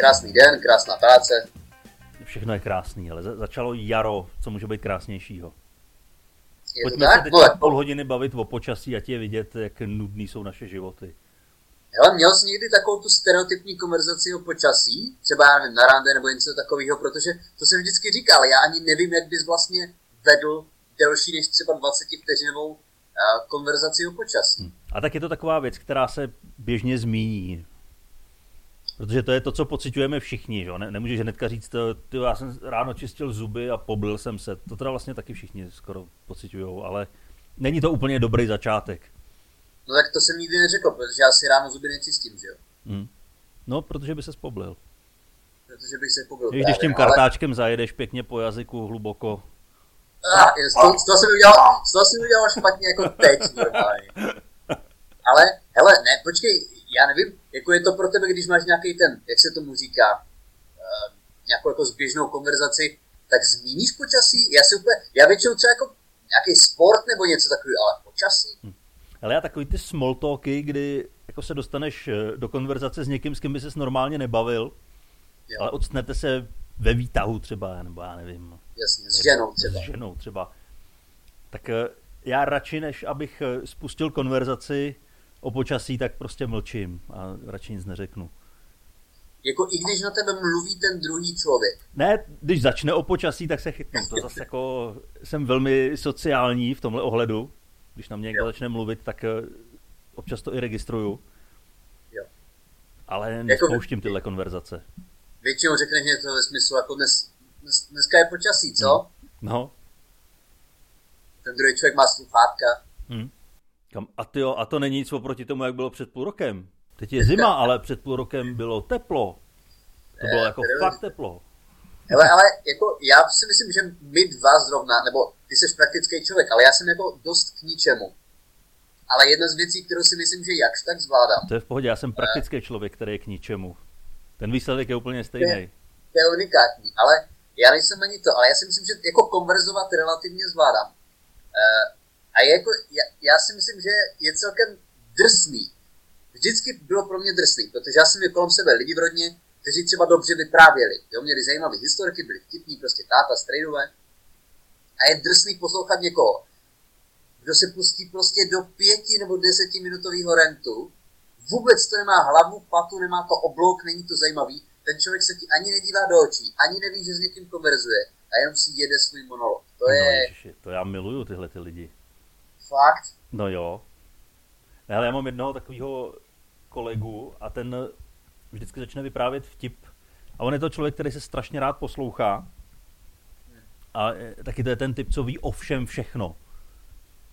Krásný den, krásná práce. Všechno je krásný, ale začalo jaro, co může být krásnějšího. Je Pojďme to se tak? teď tak půl hodiny bavit o počasí a ti je vidět, jak nudný jsou naše životy. Hele, měl jsi někdy takovou tu stereotypní konverzaci o počasí? Třeba já nevím, na rande nebo něco takového, protože to jsem vždycky říkal, já ani nevím, jak bys vlastně vedl delší než třeba 20 vteřinovou eh, konverzaci o počasí. Hm. A tak je to taková věc, která se běžně zmíní. Protože to je to, co pocitujeme všichni. Že? Ne, nemůžeš hnedka říct, ty, já jsem ráno čistil zuby a poblil jsem se. To teda vlastně taky všichni skoro pocitují, ale není to úplně dobrý začátek. No tak to jsem nikdy neřekl, protože já si ráno zuby nečistím, že jo? Hm. No, protože by se poblil. Protože bych se pobyl. Když tím kartáčkem zajedeš pěkně po jazyku hluboko. Ah, z toho, z toho jsem udělal, z toho jsem udělal špatně jako teď normálně. Ale, hele, ne, počkej, já nevím, jako je to pro tebe, když máš nějaký ten, jak se tomu říká, uh, nějakou jako zběžnou konverzaci, tak zmíníš počasí? Já si úplně, já většinou třeba jako nějaký sport nebo něco takového, ale počasí? Hm. Ale já takový ty small talky, kdy jako se dostaneš eh, do konverzace s někým, s kým by ses normálně nebavil, jo. ale odstnete se ve výtahu třeba, nebo já nevím. Jasně, s ženou třeba. S ženou třeba. Tak eh, já radši, než abych spustil konverzaci o počasí, tak prostě mlčím a radši nic neřeknu. Jako i když na tebe mluví ten druhý člověk. Ne, když začne o počasí, tak se chytnu. To zase jako jsem velmi sociální v tomhle ohledu. Když na mě někdo začne mluvit, tak občas to i registruju. Jo. Ale nespouštím tyhle konverzace. Většinou řekneš něco ve smyslu, jako dnes, dnes, dneska je počasí, co? No. Ten druhý člověk má sluchátka. Hmm. Kam, a, tyjo, a to není nic oproti tomu, jak bylo před půl rokem. Teď je zima, ale před půl rokem bylo teplo. To bylo jako fakt teplo. Hele, ale jako já si myslím, že my dva zrovna, nebo ty jsi praktický člověk, ale já jsem jako dost k ničemu. Ale jedna z věcí, kterou si myslím, že jakž tak zvládám. To je v pohodě, já jsem praktický člověk, který je k ničemu. Ten výsledek je úplně stejný. To je, to je unikátní, ale já nejsem ani to, ale já si myslím, že jako konverzovat relativně zvládám. A je jako, já, já si myslím, že je celkem drsný. Vždycky bylo pro mě drsný, protože já jsem měl kolem sebe lidi v rodně, kteří třeba dobře vyprávěli. Jo, měli zajímavé historky, byli vtipní, prostě táta, strejdové. A je drsný poslouchat někoho, kdo se pustí prostě do pěti nebo desetiminutového rentu, vůbec to nemá hlavu, patu, nemá to oblouk, není to zajímavý, ten člověk se ti ani nedívá do očí, ani neví, že s někým konverzuje a jenom si jede svůj monolog. To no, je... Ježiši, to já miluju tyhle ty lidi. Fakt? No jo. Ale já mám jednoho takového kolegu a ten vždycky začne vyprávět vtip. A on je to člověk, který se strašně rád poslouchá. A taky to je ten typ, co ví o všem všechno.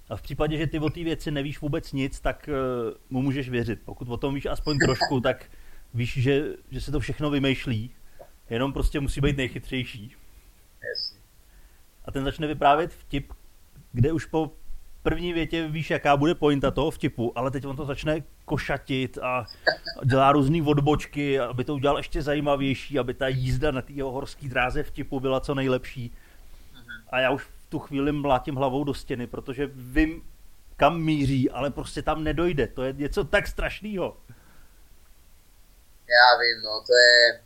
A v případě, že ty o té věci nevíš vůbec nic, tak uh, mu můžeš věřit. Pokud o tom víš aspoň trošku, tak víš, že, že se to všechno vymýšlí. Jenom prostě musí být nejchytřejší. A ten začne vyprávět vtip, kde už po první větě víš, jaká bude pointa toho vtipu, ale teď on to začne košatit a dělá různé odbočky, aby to udělal ještě zajímavější, aby ta jízda na té jeho horské dráze vtipu byla co nejlepší. A já už v tu chvíli mlátím hlavou do stěny, protože vím, kam míří, ale prostě tam nedojde. To je něco tak strašného. Já vím, no, to je...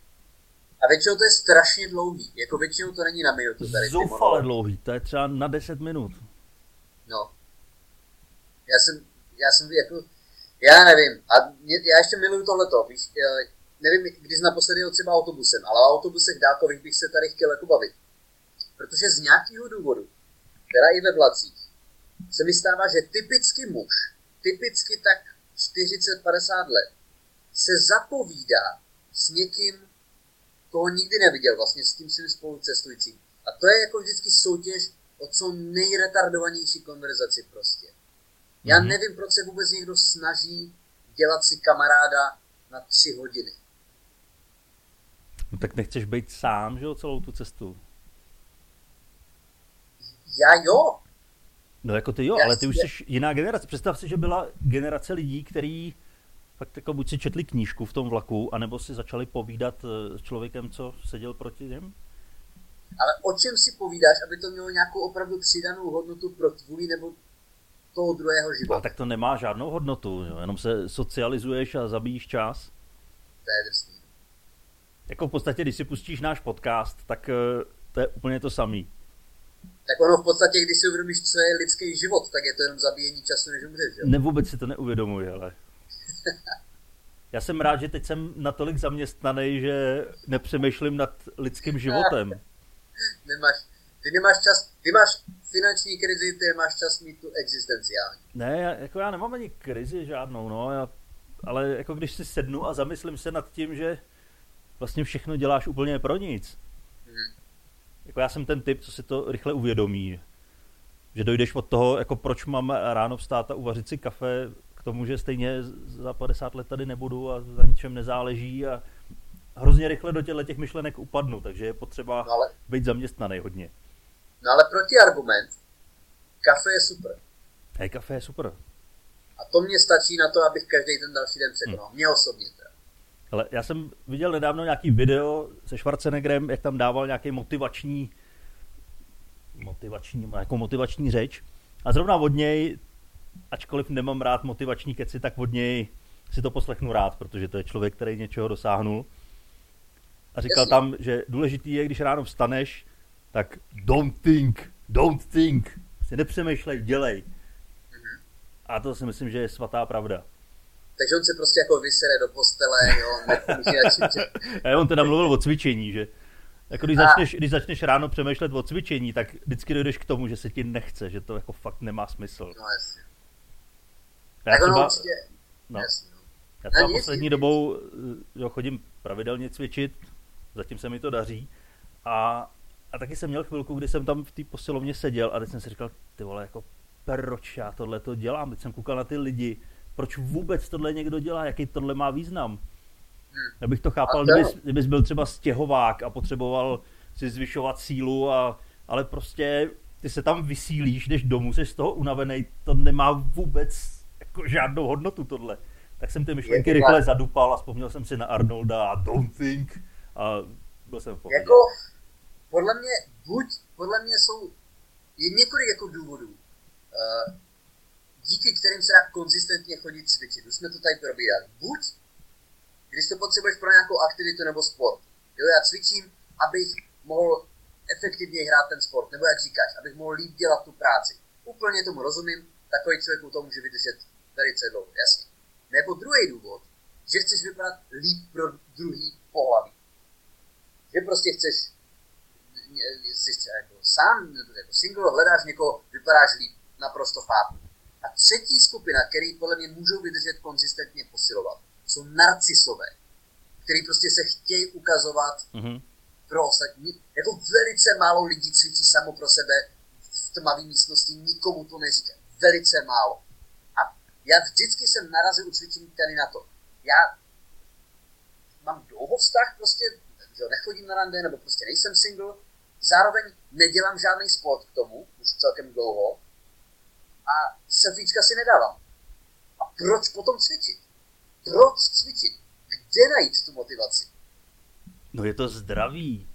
A většinou to je strašně dlouhý. Jako většinou to není na minutu. Tady Zoufale dlouhý, to je třeba na 10 minut. No. Já jsem, já jsem jako, já nevím, a mě, já ještě miluju tohleto, víš, nevím, když naposledy jel třeba autobusem, ale o autobusech dálkových bych se tady chtěl jako bavit. Protože z nějakého důvodu, teda i ve vlacích, se mi stává, že typicky muž, typicky tak 40-50 let, se zapovídá s někým, koho nikdy neviděl, vlastně s tím svým spolucestujícím. A to je jako vždycky soutěž o co nejretardovanější konverzaci prostě. Já mm-hmm. nevím, proč se vůbec někdo snaží dělat si kamaráda na tři hodiny. No tak nechceš být sám, že jo, celou tu cestu? Já jo. No jako ty jo, Já ale ty už jsi jiná generace. Představ si, že byla generace lidí, který fakt jako buď si četli knížku v tom vlaku, anebo si začali povídat eh, s člověkem, co seděl proti něm. Ale o čem si povídáš, aby to mělo nějakou opravdu přidanou hodnotu pro tvůj nebo toho druhého života? A tak to nemá žádnou hodnotu, jo? jenom se socializuješ a zabíjíš čas. To je drsný. Jako v podstatě, když si pustíš náš podcast, tak eh, to je úplně to samý. Tak ono v podstatě, když si uvědomíš, co je lidský život, tak je to jenom zabíjení času, než umřeš, Ne, vůbec si to neuvědomuji, ale... Já jsem rád, že teď jsem natolik zaměstnaný, že nepřemýšlím nad lidským životem. nemáš, ty nemáš čas, ty máš finanční krizi, ty nemáš čas mít tu existenciální. Ne, já, jako já nemám ani krizi žádnou, no, já, ale jako když si sednu a zamyslím se nad tím, že vlastně všechno děláš úplně pro nic. Hmm. Jako já jsem ten typ, co si to rychle uvědomí. Že dojdeš od toho, jako proč mám ráno vstát a uvařit si kafe, k tomu, že stejně za 50 let tady nebudu a za ničem nezáleží a hrozně rychle do těchto těch myšlenek upadnu, takže je potřeba no ale, být zaměstnaný hodně. No ale protiargument, kafe je super. Hej, kafe je super. A to mě stačí na to, abych každý ten další den překonal. Hmm. Mě osobně teda. Ale já jsem viděl nedávno nějaký video se Schwarzeneggerem, jak tam dával nějaký motivační motivační, jako motivační řeč. A zrovna od něj, ačkoliv nemám rád motivační keci, tak od něj si to poslechnu rád, protože to je člověk, který něčeho dosáhnul. A říkal Jasně. tam, že důležitý je, když ráno vstaneš, tak don't think, don't think. Prostě nepřemýšlej, dělej. Mm-hmm. A to si myslím, že je svatá pravda. Takže on se prostě jako vysere do postele, jo, A on teda mluvil o cvičení, že jako když, začneš, když začneš ráno přemýšlet o cvičení, tak vždycky dojdeš k tomu, že se ti nechce, že to jako fakt nemá smysl. No jasně. Já tak třeba, určitě, no, jasně, no. Já třeba poslední dobou jo, chodím pravidelně cvičit, zatím se mi to daří. A, a taky jsem měl chvilku, kdy jsem tam v té posilovně seděl a teď jsem si říkal, ty vole, jako proč já tohle to dělám? Teď jsem koukal na ty lidi, proč vůbec tohle někdo dělá, jaký tohle má význam. Já bych to chápal, kdybys, kdybys byl třeba stěhovák a potřeboval si zvyšovat sílu, a, ale prostě ty se tam vysílíš, jdeš domů, jsi z toho unavený, to nemá vůbec jako žádnou hodnotu tohle. Tak jsem ty myšlenky rychle zadupal a vzpomněl jsem si na Arnolda a don't think a byl jsem v pohodě. Jako, podle mě, buď, podle mě jsou, je několik jako důvodů, uh, díky kterým se dá konzistentně chodit cvičit. Už jsme to tady probírali. Buď, když to potřebuješ pro nějakou aktivitu nebo sport. Jo, já cvičím, abych mohl efektivně hrát ten sport, nebo jak říkáš, abych mohl líp dělat tu práci. Úplně tomu rozumím, takový člověk u toho může vydržet velice dlouho, jasně. Nebo druhý důvod, že chceš vypadat líp pro druhý pohlaví. Že prostě chceš, jsi jako sám, jako single, hledáš někoho, vypadáš líp, naprosto chápu. A třetí skupina, který podle mě můžou vydržet konzistentně posilovat, jsou narcisové, který prostě se chtějí ukazovat mm-hmm. pro ostatní. Jako velice málo lidí cvičí samo pro sebe v tmavé místnosti, nikomu to neříká. Velice málo. A já vždycky jsem narazil u cvičení tady na to. Já mám dlouho vztah, prostě že nechodím na rande, nebo prostě nejsem single, zároveň nedělám žádný sport k tomu, už celkem dlouho, a selfiečka si nedávám. A proč potom cvičit? Proč cvičit? Kde najít tu motivaci? No je to zdraví.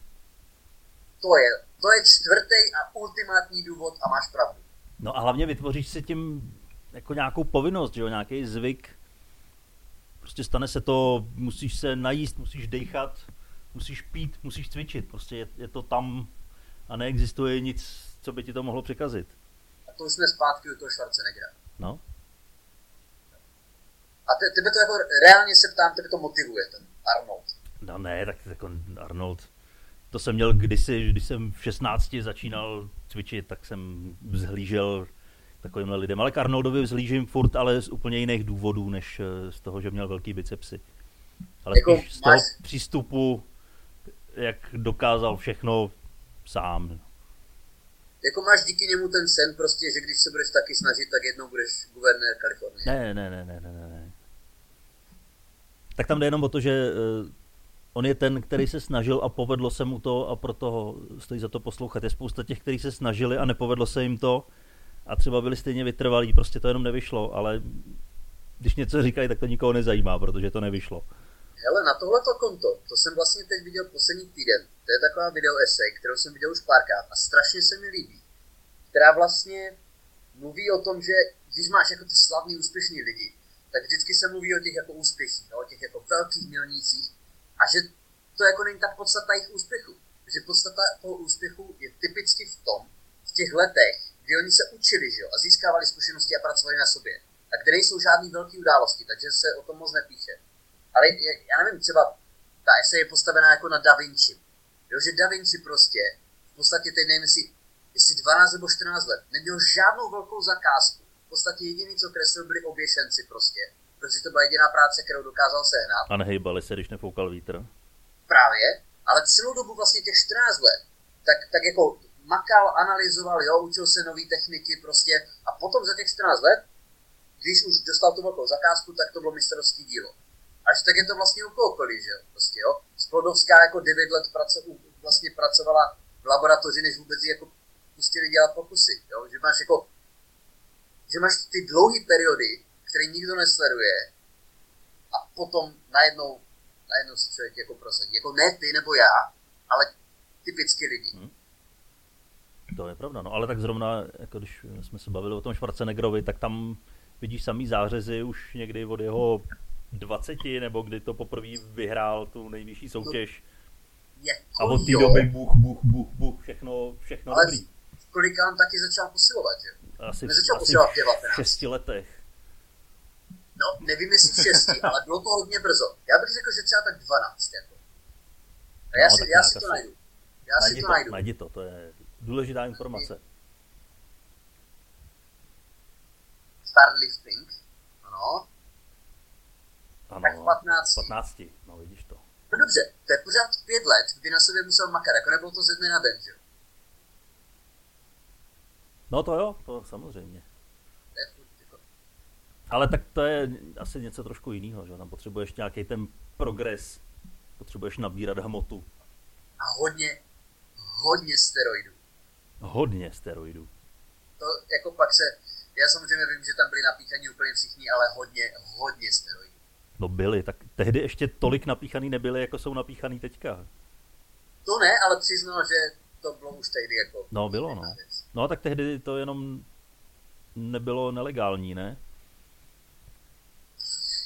To je, to je čtvrtý a ultimátní důvod a máš pravdu. No a hlavně vytvoříš si tím jako nějakou povinnost, že jo, nějaký zvyk. Prostě stane se to, musíš se najíst, musíš dechat, musíš pít, musíš cvičit. Prostě je, je to tam a neexistuje nic, co by ti to mohlo překazit to už jsme zpátky u toho Schwarzeneggera. No. A te, tebe to jako, reálně se ptám, tebe to motivuje, ten Arnold. No ne, tak jako Arnold, to jsem měl kdysi, když jsem v 16 začínal cvičit, tak jsem vzhlížel takovýmhle lidem. Ale k Arnoldovi vzhlížím furt, ale z úplně jiných důvodů, než eh, z toho, že měl velký bicepsy. Ale jako spíš z toho máš... přístupu, jak dokázal všechno sám jako máš díky němu ten sen prostě, že když se budeš taky snažit, tak jednou budeš guvernér Kalifornie. Ne, ne, ne, ne, ne, ne. Tak tam jde jenom o to, že uh, on je ten, který se snažil a povedlo se mu to a proto ho stojí za to poslouchat. Je spousta těch, kteří se snažili a nepovedlo se jim to a třeba byli stejně vytrvalí, prostě to jenom nevyšlo, ale když něco říkají, tak to nikoho nezajímá, protože to nevyšlo. Hele, na tohleto konto, to jsem vlastně teď viděl poslední týden. To je taková video esej, kterou jsem viděl už párkrát a strašně se mi líbí. Která vlastně mluví o tom, že když máš jako ty slavný, úspěšní lidi, tak vždycky se mluví o těch jako úspěších, no, o těch jako velkých milnících a že to jako není tak podstata jejich úspěchu. Že podstata toho úspěchu je typicky v tom, v těch letech, kdy oni se učili, že jo, a získávali zkušenosti a pracovali na sobě. A kde nejsou žádné velké události, takže se o tom moc nepíše. Ale já nevím, třeba ta esej je postavená jako na Da Vinci. Jo, že Da Vinci prostě, v podstatě teď nevím, jestli, jestli 12 nebo 14 let, neměl žádnou velkou zakázku. V podstatě jediný, co kreslil, byli oběšenci prostě. Protože to byla jediná práce, kterou dokázal sehnat. A nehejbali se, když nefoukal vítr. Právě, ale celou dobu vlastně těch 14 let, tak, tak jako makal, analyzoval, jo, učil se nové techniky prostě a potom za těch 14 let, když už dostal tu velkou zakázku, tak to bylo mistrovský dílo. Až tak je to vlastně u kohokoliv, že prostě jo. Sklodovská jako 9 let praco, vlastně pracovala v laboratoři, než vůbec jako pustili dělat pokusy, jo, že máš jako, že máš ty dlouhé periody, které nikdo nesleduje a potom najednou, najednou si člověk jako prosadí. Jako ne ty nebo já, ale typicky lidi. Hmm. To je pravda, no ale tak zrovna, jako když jsme se bavili o tom Schwarzeneggerovi, tak tam vidíš samý zářezy už někdy od jeho 20, nebo kdy to poprvé vyhrál tu nejvyšší soutěž. Jako a od té doby buch, buch, buch, buch, všechno, všechno ale dobrý. v kolika on taky začal posilovat, že? Asi, Nezačal asi posilovat v 19. v šesti letech. No, nevím jestli v šesti, ale bylo to hodně brzo. Já bych řekl, že třeba tak 12, jako. A já, No, si, tak já si to asi. najdu. Já si Najdi to to, najdu. najdi to, to je důležitá informace. Starlifting, ano. Ano, Tak v 15. 15, no vidíš to. No dobře, to je pořád pět let, kdy na sobě musel makat, jako nebylo to ze dne na den, že jo? No to jo, to samozřejmě. Jako, Ale tak to je asi něco trošku jiného, že tam potřebuješ nějaký ten progres, potřebuješ nabírat hmotu. a hodně, hodně steroidů. Hodně steroidů. To jako pak se, já samozřejmě vím, že tam byli napíchaní úplně všichni, ale hodně, hodně steroidů. No byli, tak tehdy ještě tolik napíchaný nebyli, jako jsou napíchaný teďka. To ne, ale přiznal, že to bylo už tehdy jako... No bylo, no. věc. No tak tehdy to jenom nebylo nelegální, ne?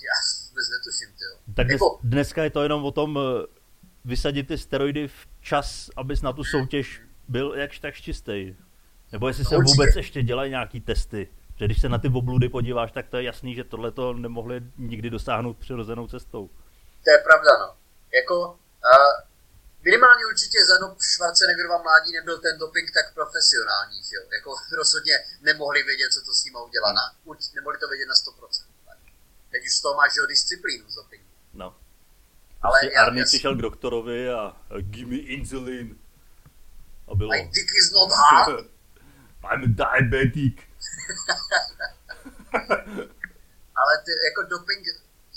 Já vůbec netuším, ty jo. Tak dnes, Jako- dneska je to jenom o tom eh, vysadit ty steroidy včas, abys na tu soutěž byl jakž tak čistý. Nebo jestli se určitě. vůbec ještě dělají nějaký testy. Že když se na ty obludy podíváš, tak to je jasný, že tohle to nemohli nikdy dosáhnout přirozenou cestou. To je pravda, no. Jako, uh, minimálně určitě za dob Schwarzeneggerova mládí nebyl ten doping tak profesionální, že jo. Jako rozhodně nemohli vědět, co to s ním udělá. Na, nemohli to vědět na 100%. Tak. Teď už z toho máš, že jo, disciplínu z dopingu. No. Ale Prostě já- Arnie přišel k doktorovi a, a give me insulin. A bylo. My dick is not hard. I'm a diabetic. Ale ty, jako doping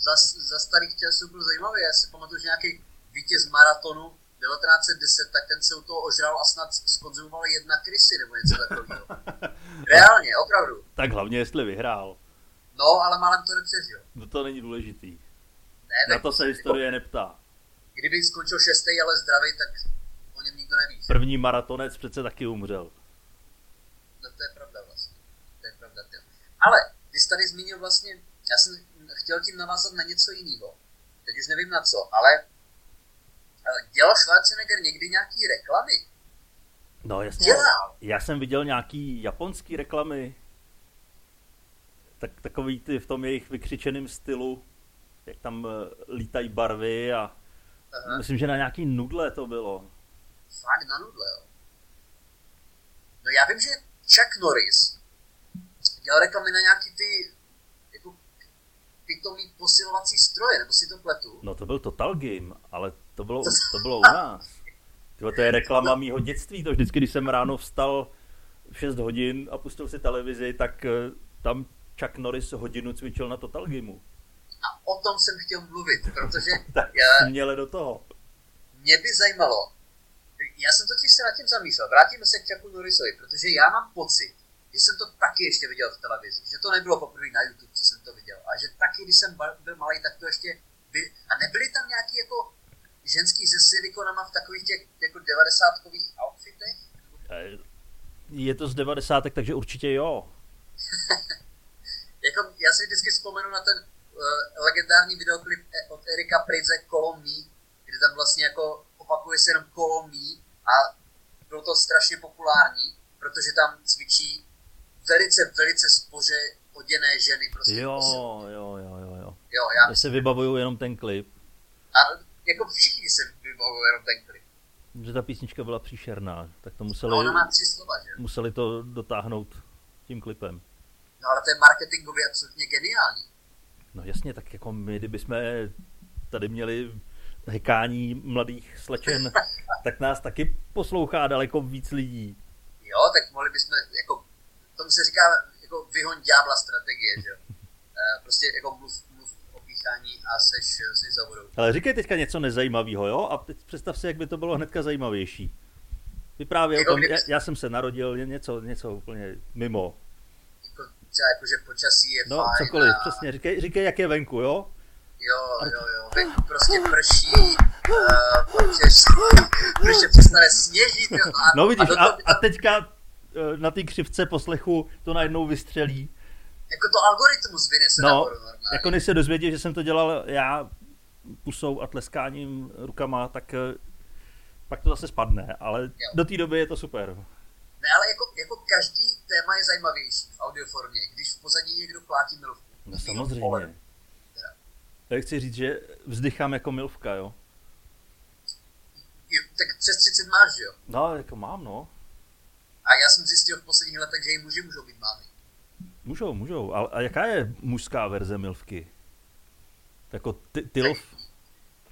za, za starých časů byl zajímavý. Já si pamatuju, že nějaký vítěz maratonu 1910, tak ten se u toho ožral a snad skonzumoval jedna krysy nebo něco takového. Reálně, opravdu. Tak hlavně jestli vyhrál. No, ale málem to nepřežil. No to není důležitý. Ne, Na to se historie neptá. Kdyby skončil šestý, ale zdravý, tak o něm nikdo neví. První maratonec přece taky umřel. No to je pravda vlastně. To je pravda, ty. Ale ty jsi tady zmínil vlastně, já jsem chtěl tím navázat na něco jiného. Teď už nevím na co, ale eh, dělal Schwarzenegger někdy nějaký reklamy? No jasně. Dělal. Já jsem viděl nějaký japonský reklamy. Tak, takový ty v tom jejich vykřičeném stylu. Jak tam eh, lítají barvy a Aha. myslím, že na nějaký nudle to bylo. Fakt na nudle, jo. No já vím, že Chuck Norris dělal reklamy na nějaký ty jako pitomý posilovací stroje, nebo si to pletu? No to byl Total Game, ale to bylo, to bylo u nás. Tyhle, to je reklama mýho dětství, to vždycky, když jsem ráno vstal v 6 hodin a pustil si televizi, tak eh, tam Chuck Norris hodinu cvičil na Total Gameu. A o tom jsem chtěl mluvit, protože Tak já, směle do toho. mě by zajímalo, já jsem totiž se nad tím zamýšlel, vrátíme se k Chucku Norrisovi, protože já mám pocit, že jsem to taky ještě viděl v televizi, že to nebylo poprvé na YouTube, co jsem to viděl, a že taky, když jsem byl malý, tak to ještě by... A nebyly tam nějaký jako ženský se silikonama v takových těch jako 90-kových outfitech? Eh, Je to z 90. takže určitě jo. Jako, já si vždycky vzpomenu na ten uh, legendární videoklip e- od Erika Pridze Kolom Me, kde tam vlastně jako opakuje se jenom kolo mí a bylo to strašně populární, protože tam cvičí velice, velice spoře oděné ženy. Prostě Jo, posil- jo, jo, jo, jo. jo já, Já se vybavuju jenom ten klip, a jako všichni se vybavují jenom ten klip. že ta písnička byla příšerná, tak to museli, No, ona má tři slova, že? museli to dotáhnout tím klipem. No ale to je marketingově absolutně geniální. No jasně, tak jako my, kdybychom tady měli hekání mladých slečen, tak nás taky poslouchá daleko víc lidí. Jo, tak mohli bychom, jako, tomu se říká jako vyhoň ďábla strategie, že jo. Eh, Prostě jako mluv, mluv o píchání a seš, seš za vodou. Ale říkej teďka něco nezajímavého, jo? A teď představ si, jak by to bylo hnedka zajímavější. Vyprávěj o Jako tom, kdyby- já, já jsem se narodil, ně- něco, něco úplně mimo. Jako, třeba jako, že počasí je No, fajn cokoliv, a, přesně, říkej, říkej, jak je venku, jo? Jo, jo, jo, venku prostě prší, uh, počeš, prostě přestane sněžit. Jo, a, No vidíš, a, a, to, a teďka eh, na té křivce poslechu to najednou vystřelí. jako to algoritmus vynese No, nahoru normálně. jako než se dozvěděl, že jsem to dělal já pusou a tleskáním rukama, tak eh, pak to zase spadne, ale do té doby je to super. Ne, ale jako, jako každý téma je zajímavější v audioformě, když v pozadí někdo plátí milovku. No samozřejmě. Já chci říct, že vzdychám jako milvka, jo? Jo, Tak přes 30 máš, jo? No, jako mám, no. A já jsem zjistil v posledních letech, že i muži můžou být mámy. Můžou, můžou. A, a jaká je mužská verze milvky? Jako ty, tilf?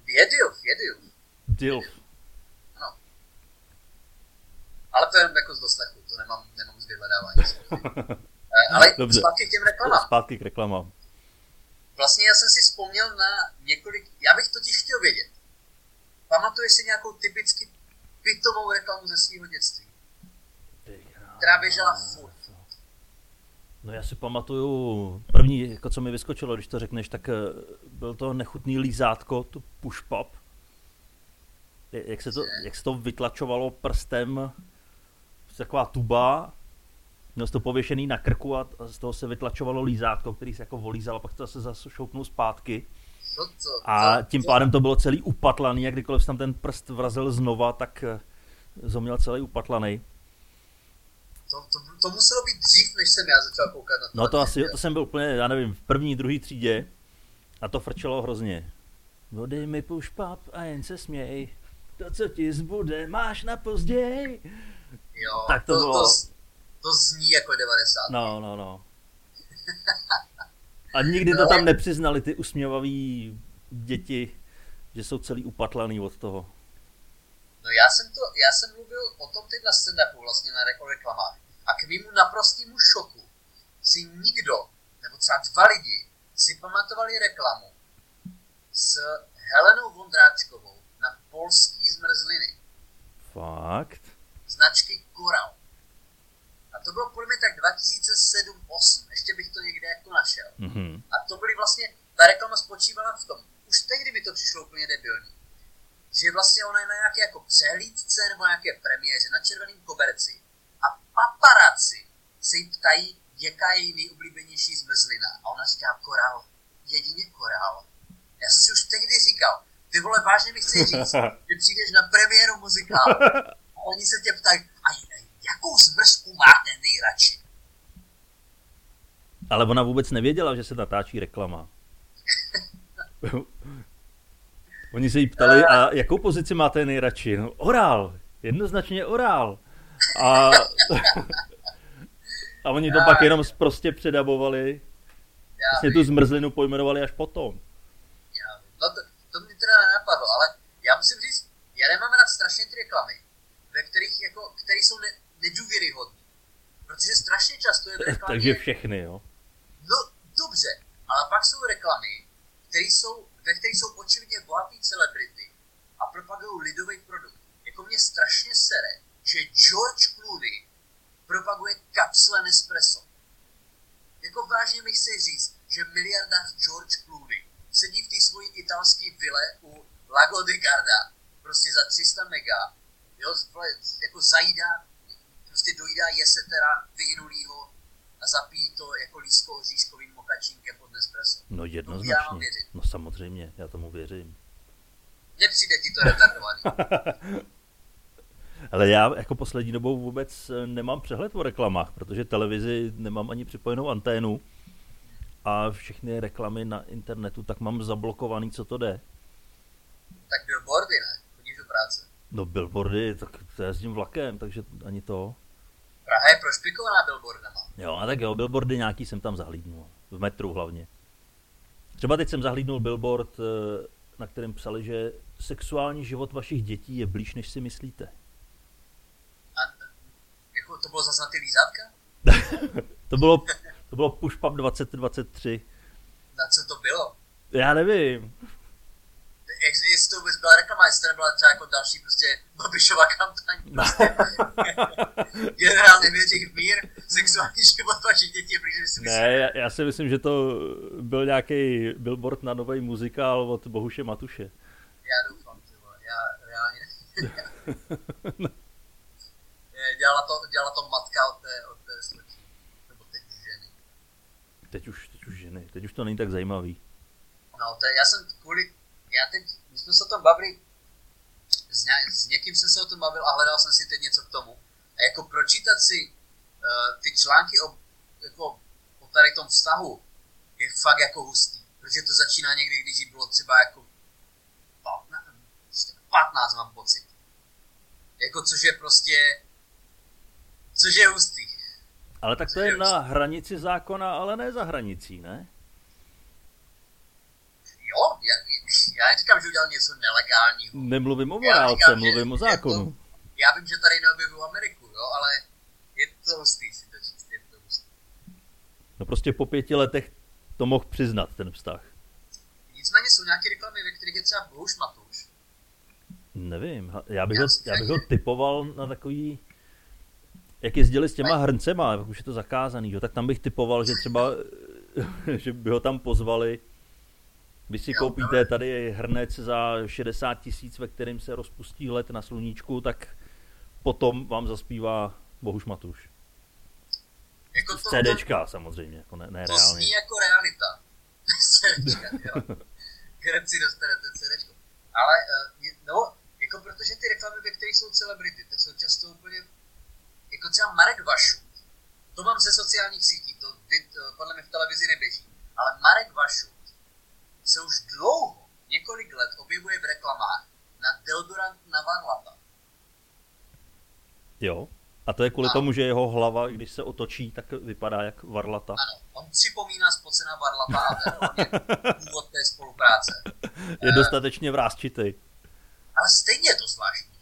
Je dilf, je dilf. Dilf. Ano. Ale to je jako z doslechu, to nemám, nemám z vyhledávání. Eh, Ale Dobře. zpátky k těm reklamám. Zpátky k reklamám. Vlastně já jsem si vzpomněl na několik, já bych totiž chtěl vědět. Pamatuješ si nějakou typicky pitomou reklamu ze svého dětství? Která běžela furt. No já si pamatuju, první, jako co mi vyskočilo, když to řekneš, tak eh, byl to nechutný lízátko, tu push pop. Jak se to, jak se to vytlačovalo prstem, taková tuba, měl to pověšený na krku a z toho se vytlačovalo lízátko, který se jako volízal a pak to zase zašoupnul zpátky. Co to? A to, tím to, pádem to bylo celý upatlaný a kdykoliv tam ten prst vrazil znova, tak eh, to měl celý upatlaný. To, to, to, muselo být dřív, než jsem já začal koukat na to. No to asi, to jsem byl úplně, já nevím, v první, druhé třídě a to frčelo hrozně. Vody mi puš pap a jen se směj, to, co ti zbude, máš na pozděj. Jo, tak to to, bylo- to, to zní jako 90. No, no, no. A nikdy to No. tam nepřiznali ty usměvavý děti, že jsou celý upatlaný od toho. Já jsem, to, já jsem mluvil o tom teď na stand-upu vlastně na reklamách. A k mému naprostému šoku si nikdo, nebo třeba dva lidi, si pamatovali reklamu s Helenou Vondráčkovou na polský zmrzliny Fakt? značky Koral. A to bylo podle mě tak 2007-2008, ještě bych to někde jako našel. Mhm. A to byly vlastně, ta reklama spočívala v tom, už tehdy mi to přišlo úplně debilní, že vlastně ona je na nějaké jako přehlídce nebo nějaké premiéře na červeném koberci a paparazzi se jí ptají, jaká je její nejoblíbenější zmrzlina. A ona říká korál, jedině korál. Já jsem si už tehdy říkal, ty vole, vážně mi chceš říct, že přijdeš na premiéru muzikálu a oni se tě ptají, a jakou zmrzku máte nejradši? Ale ona vůbec nevěděla, že se natáčí reklama. Oni se jí ptali, a jakou pozici máte nejradši? No, orál, jednoznačně orál. A, a oni to pak jenom prostě předabovali. Vlastně tu zmrzlinu pojmenovali až potom. No to, to mi teda nenapadlo, ale já musím říct, já nemám rád strašně ty reklamy, ve kterých jako, které jsou ne, nedůvěryhodné. Protože strašně často je v reklamě... Takže všechny, jo. No, dobře, ale pak jsou reklamy, které jsou, ve kterých jsou očividně bohatý celebrity a propagují lidový produkt. Jako mě strašně sere, že George Clooney propaguje kapsle Nespresso. Jako vážně mi chce říct, že miliardář George Clooney sedí v té svojí italské vile u Lago di Garda, prostě za 300 mega, jo, jako zajídá, prostě dojídá jesetera vyhnulýho a zapíjí to jako lísko oříškovým mokačínkem pod Nespresso. No já jednoznačně. věřit. No samozřejmě, já tomu věřím. Nepřijde ti to retardovaný. Ale já jako poslední dobou vůbec eh, nemám přehled o reklamách, protože televizi nemám ani připojenou anténu a všechny reklamy na internetu tak mám zablokovaný, co to jde. Tak billboardy, ne? Chodíš do práce. No billboardy, tak to jezdím vlakem, takže ani to. Praha je prošpikovaná billboardama. Jo, a tak jo, billboardy nějaký jsem tam zahlídnul. V metru hlavně. Třeba teď jsem zahlídnul billboard, eh, na kterém psali, že sexuální život vašich dětí je blíž, než si myslíte. A jako to bylo zase na ty lízátka? to bylo, to bylo Pushpap 2023. Na co to bylo? Já nevím. Jak- Jestli to vůbec byla reklama, jestli to nebyla třeba jako další prostě Babišova kampaň. Prostě. Generál nevěří v mír, sexuální život vašich dětí než si myslíte. Ne, já, já si myslím, že to byl nějaký billboard na nový muzikál od Bohuše Matuše. Já doufám, ty vole, já reálně... Je, dělala, to, dělala to matka od té, od té slečny. Nebo teď už ženy. Teď už, teď už ženy, teď už to není tak zajímavý. No, to je, já jsem kvůli, já teď, my jsme se o tom bavili, s, ně, s někým jsem se o tom bavil a hledal jsem si teď něco k tomu. A jako pročítat si uh, ty články o, jako, o tady tom vztahu je fakt jako hustý. Protože to začíná někdy, když jí bylo třeba jako 15, 15 mám pocit. Jako což je prostě, což je hustý. Ale tak to je na hranici zákona, ale ne za hranicí, ne? Jo, já, já neříkám, že udělal něco nelegálního. Nemluvím o morálce, říkám, mluvím o zákonu. To, já vím, že tady neobjevuju Ameriku, jo, ale je to hustý si to číst, je to hustý. No prostě po pěti letech to mohl přiznat, ten vztah. Nicméně jsou nějaké reklamy, ve kterých je třeba Bohuš Matuš. Nevím, já bych, Já ho, já bych ho typoval na takový, jak jezdili s těma hrncema, jak už je to zakázaný, jo, tak tam bych typoval, že třeba, že by ho tam pozvali, když si koupíte tady hrnec za 60 tisíc, ve kterým se rozpustí let na sluníčku, tak potom vám zaspívá Bohuš Matuš. Jako to, CDčka samozřejmě, jako ne, ne to, to reálně. zní jako realita. CDčka, jo. Dostanete CDčko. Ale, je- no, jako protože ty reklamy, ve kterých jsou celebrity, tak jsou často úplně, jako třeba Marek Vašut. To mám ze sociálních sítí, to, vy- to podle mě v televizi neběží. Ale Marek Vašut se už dlouho, několik let objevuje v reklamách na deodorant na varlata. Jo. A to je kvůli A- tomu, že jeho hlava, když se otočí, tak vypadá jak varlata. Ano, on připomíná spocená varlata a to je důvod té spolupráce. Je dostatečně vrázčitý. Ale stejně je to zvláštní.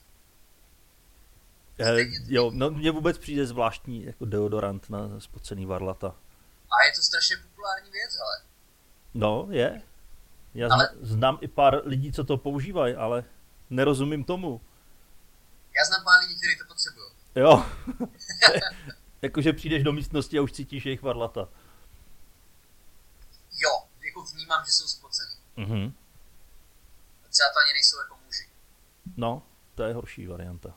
Eh, Stejně- jo, no mně vůbec přijde zvláštní jako deodorant na spocený varlata. A je to strašně populární věc, ale No, je. Já Ale- znám i pár lidí, co to používají, ale nerozumím tomu. já znám pár lidí, kteří to potřebují. Jo. Jakože přijdeš do místnosti a už cítíš jejich varlata. Jo, jako vnímám, že jsou spocený. Mhm. A třeba to ani nejsou jako muži. No, to je horší varianta.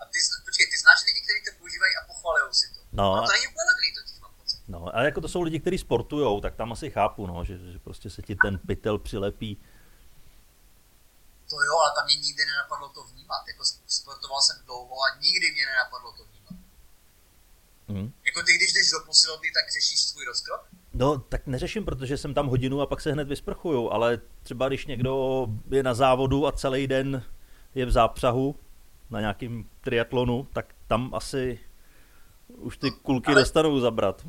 A ty, počkej, ty znáš lidi, kteří to používají a pochvalujou si to. No, no a- to není úplně levný, totiž. No, ale jako to jsou lidi, kteří sportujou, tak tam asi chápu, no, že, že prostě se ti ten pytel přilepí. To jo, ale tam mě nikdy nenapadlo to vnímat. Jako sp- sportoval jsem dlouho a nikdy mě nenapadlo to vnímat. Mhm. Jako ty, když jdeš do posilovny, tak řešíš svůj rozkrok? No, tak neřeším, protože jsem tam hodinu a pak se hned vysprchuju, ale třeba když někdo je na závodu a celý den je v zápřahu na nějakým triatlonu, tak tam asi už ty kulky Ale- dostanou zabrat.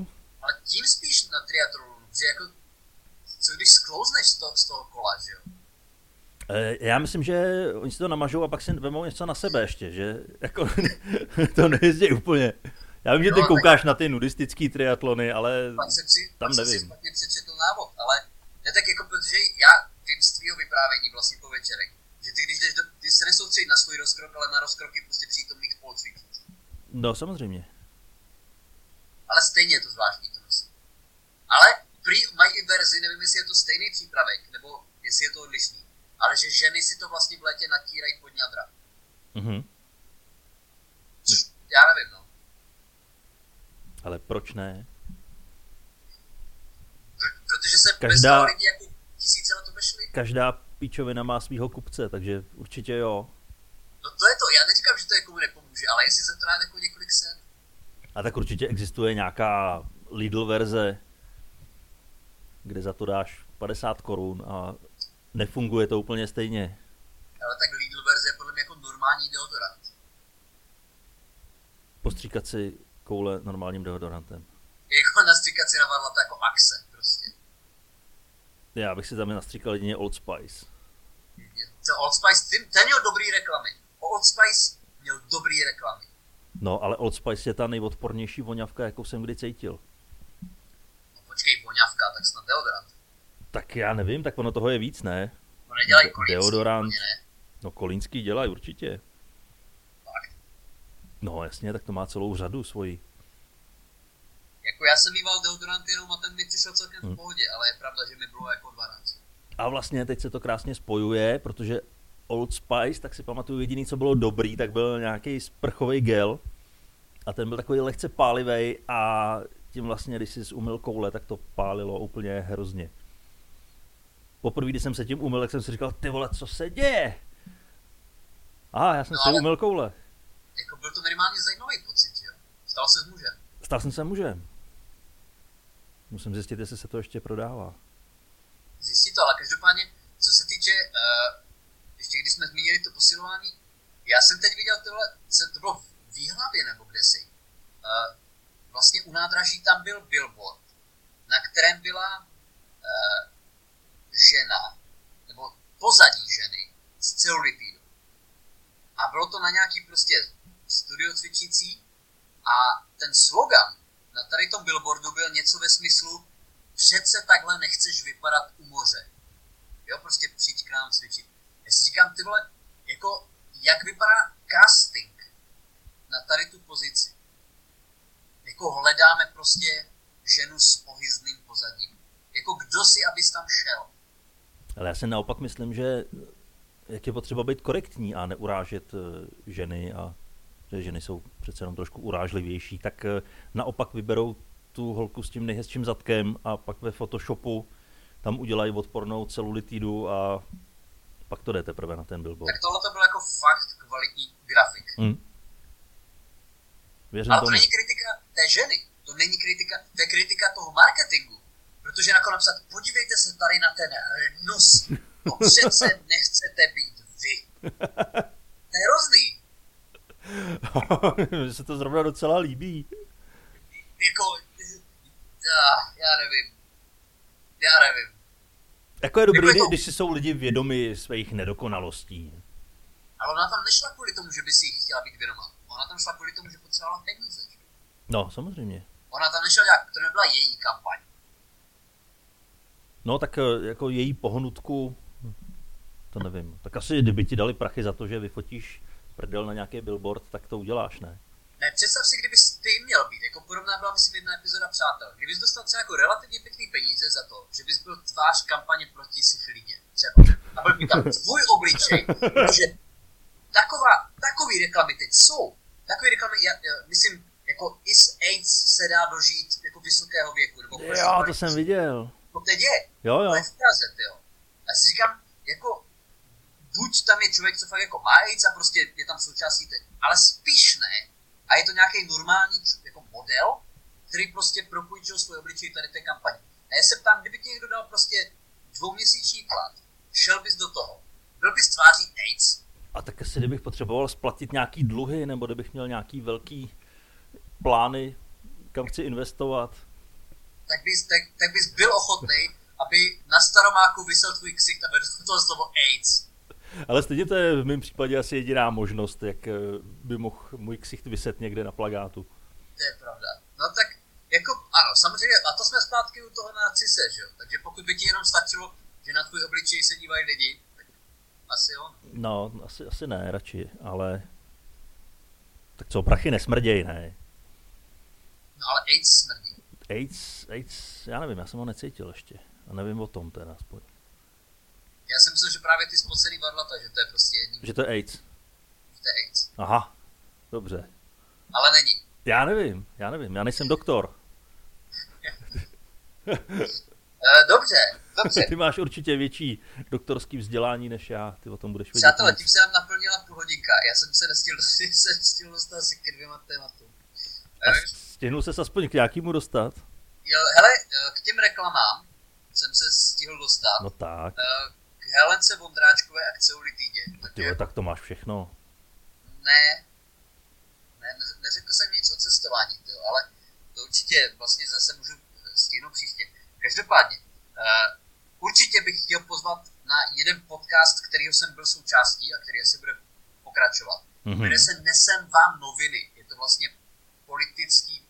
Tím spíš na triatlonu, že jako, co když sklouzneš z toho, z toho kola, že jo? Eh, Já myslím, že oni si to namažou a pak si vemou něco na sebe ještě, že jako to nejezdí úplně. Já vím, že ty tak- koukáš na ty nudistický triatlony, ale Pak jsem si, tam pak jsem si nevím. špatně přečetl návod, ale ne tak jako, protože já vím z tvýho vyprávění vlastně po večerek, že ty když jdeš do, ty se nesoustředí na svůj rozkrok, ale na rozkroky prostě přítomných spolucvičníků. no samozřejmě. Ale stejně je to zvláštní. Ale prý mají i verzi, nevím jestli je to stejný přípravek, nebo jestli je to odlišný, ale že ženy si to vlastně v létě natírají pod ňadra. Mhm. Což já nevím, no. Ale proč ne? Pr- protože se Každá- bez toho lidi jako tisíce let obešli. Každá píčovina má svého kupce, takže určitě jo. No to je to, já neříkám, že to někomu nepomůže, ale jestli se to dá jako několik set. A tak určitě existuje nějaká Lidl verze, kde za to dáš 50 korun a nefunguje to úplně stejně. Ale tak Lidl verze je podle mě jako normální deodorant. Postříkat si koule normálním deodorantem. Jako nastříkat si na varlata jako axe prostě. Já bych si tam nastříkal jedině Old Spice. To Old Spice, ten, ten měl dobrý reklamy. Old Spice měl dobrý reklamy. No, ale Old Spice je ta nejodpornější voňavka, jakou jsem kdy cítil. Počkej, voňavka, tak snad deodorant. Tak já nevím, tak ono toho je víc, ne? No nedělají kolínský, deodorant. ne. No kolínský dělají určitě. Fakt. No jasně, tak to má celou řadu svoji. Jako já jsem mýval deodorant jenom a ten mi přišel celkem Hmm. v pohodě, ale je pravda, že mi bylo jako 12. A vlastně teď se to krásně spojuje, protože Old Spice, tak si pamatuju, jediný, co bylo dobrý, tak byl nějaký sprchový gel. A ten byl takový lehce pálivý a tím vlastně, když jsi umyl koule, tak to pálilo úplně hrozně. Poprvé, když jsem se tím umyl, tak jsem si říkal, ty vole, co se děje? A já jsem No si umyl koule. Jako byl to minimálně zajímavý pocit, jo? Stal se mužem. Stal jsem se mužem. Musím zjistit, jestli se to ještě prodává. Zjistí to, ale každopádně, co se týče, uh, ještě když jsme zmínili to posilování, já jsem teď viděl tohle, se to bylo v Výhlavě nebo kde si. Uh, vlastně u nádraží tam byl billboard, na kterém byla uh, žena, nebo pozadí ženy z celulitidu. A bylo to na nějaký prostě studio cvičící a ten slogan na tady tom billboardu byl něco ve smyslu přece takhle nechceš vypadat u moře. Jo, prostě přijď k nám cvičit. Já si říkám, ty vole, jako, jak vypadá casting na tady tu pozici? Jako hledáme prostě ženu s ohyzným pozadím. Jako kdo si, abys tam šel? Ale já si naopak myslím, že jak je potřeba být korektní a neurážet eh, ženy a že ženy jsou přece jenom trošku urážlivější, tak eh, naopak vyberou tu holku s tím nejhezčím zadkem a pak ve Photoshopu tam udělají odpornou celulitidu a pak to jde teprve na ten billboard. Tak tohle to byl jako fakt kvalitní grafik. Hm. Věřím Ale to tomu. není kritika té ženy, to není kritika, to je kritika toho marketingu. Protože jako napsat, podívejte se tady na ten hnus, to přece nechcete být vy. To je hrozný. Mně se to zrovna docela líbí. Jako, já, já nevím. Já nevím. Jako je dobrý, Jako když si jsou lidi vědomi svých nedokonalostí. Ale ona tam nešla kvůli tomu, že by si chtěla být vědomá. Ona tam šla kvůli tomu, že potřebovala peníze. No, samozřejmě. Ona tam nešla nějak, to nebyla její kampaň. No tak eh, jako její pohnutku, to nevím. Tak asi kdyby ti dali prachy za to, že vyfotíš prdel na nějaký billboard, tak to uděláš, ne? Ne, představ si, kdyby ty měl být, jako podobná byla myslím jedna epizoda Přátel. Kdybys dostal třeba jako relativně pěkný peníze za to, že bys byl tvář kampaně proti syfilidě, třeba. A byl by tam tvůj obličej, že taková, takový reklamy teď jsou. Takový reklamy, já, já, myslím, jako i s AIDS se dá dožít jako vysokého věku. Nebo Jo, to jsem viděl. To teď je. Jo, jo. To je v Praze, jo. Já si říkám, jako, buď tam je člověk, co fakt jako má AIDS a prostě je tam součástí teď, ale spíš ne. A je to nějaký normální jako model, který prostě propůjčil svůj obličej tady té kampaně. A já se ptám, kdyby ti někdo dal prostě dvouměsíční plat, šel bys do toho, byl bys tváří AIDS, A tak asi kdybych potřeboval splatit nějaký dluhy, nebo kdybych měl nějaký velký plány, kam chci investovat. tak bys, tak, tak bys byl ochotný, aby na staromáku vysel tvůj ksicht a vedl toho slovo AIDS. Ale stejně to je v mém případě asi jediná možnost, jak eh, by mohl můj ksicht vyset někde na plagátu. To je pravda. No tak, jako, ano, samozřejmě, a to jsme zpátky u toho narcise, že jo? Takže pokud by ti jenom stačilo, že na tvůj obličej se dívají lidi, tak asi jo. No, asi, asi ne, radši, ale... Tak co, prachy nesmrděj, ne? No ale AIDS smrdí. AIDS, AIDS, já nevím, já jsem ho necítil ještě. A nevím o tom teda aspoň. Já jsem myslel, že právě ty spocený varlata, že to je prostě jedním, Že to je AIDS. že to je AIDS. Aha, dobře. Ale není. Já nevím, já nevím, já nejsem doktor. Uh, dobře, dobře. Ty máš určitě větší doktorský vzdělání než já, ty o tom budeš vědět. Přátelé, tím se nám naplnila půl hodinka. Já jsem se nestihl, se stihl dostat asi ke dvěma tématům. A stihnul se aspoň k nějakému dostat? Jo, hele, k těm reklamám jsem se stihl dostat. No tak. K Helence Vondráčkové a k ceolitidě. Ty tak to máš všechno. Ne, ne, neřekl jsem nic o cestování, tyjo, ale to určitě vlastně zase můžu stihnout příště. Každopádně, určitě bych chtěl pozvat na jeden podcast, kterýho jsem byl součástí a který asi bude pokračovat. Mm-hmm. Jmenuje se Nesem vám noviny. Je to vlastně politický,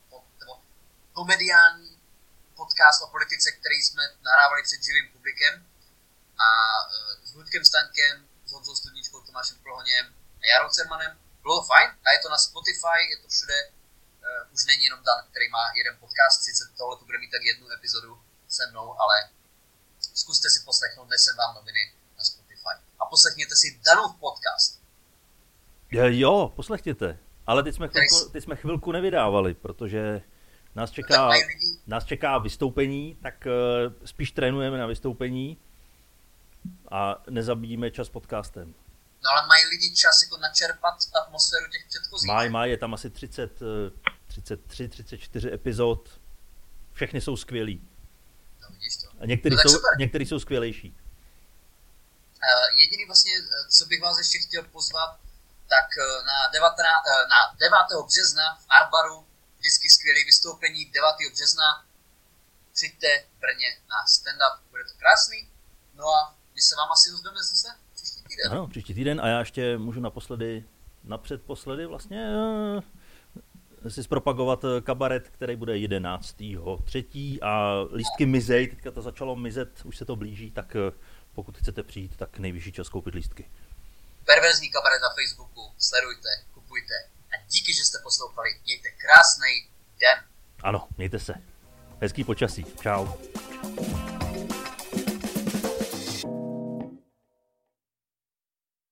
komediální podcast o politice, který jsme nahrávali před živým publikem a uh, s Ludkem Staňkem, s Honzou Studničkou, Tomášem Prohoněm a Jarou Cermanem. Bylo to fajn a je to na Spotify, je to všude. Uh, už není jenom Dan, který má jeden podcast, sice tohle tu bude mít tak jednu epizodu se mnou, ale zkuste si poslechnout, dnes jsem vám noviny na Spotify. A poslechněte si Danův podcast. Jo, poslechněte. Ale teď jsme, chvilku, teď jsme chvilku nevydávali, protože nás čeká, nás čeká vystoupení, tak uh, spíš trénujeme na vystoupení a nezabíjíme čas podcastem. No ale mají lidi čas jako načerpat atmosféru těch předchozích? Mají, mají, je tam asi 30, 33, 34 epizod. Všechny jsou skvělý. No vidíš to. A některý, no, jsou, některý jsou skvělejší. Uh, jediný vlastně, co bych vás ještě chtěl pozvat, tak na, 19, uh, na 9. března v Arbaru vždycky skvělé vystoupení 9. března. Přijďte v Brně na stand-up, bude to krásný. No a my se vám asi ozveme zase příští týden. Ano, příští týden a já ještě můžu naposledy, napředposledy vlastně uh, si zpropagovat eh, kabaret, který bude 11. třetí a lístky mizej, teďka to začalo mizet, už se to blíží, tak uh, pokud chcete přijít, tak nejvyšší čas koupit lístky. Perverzní kabaret na Facebooku, sledujte, kupujte díky, že jste poslouchali. Mějte krásný den. Ano, mějte se. Hezký počasí. Čau.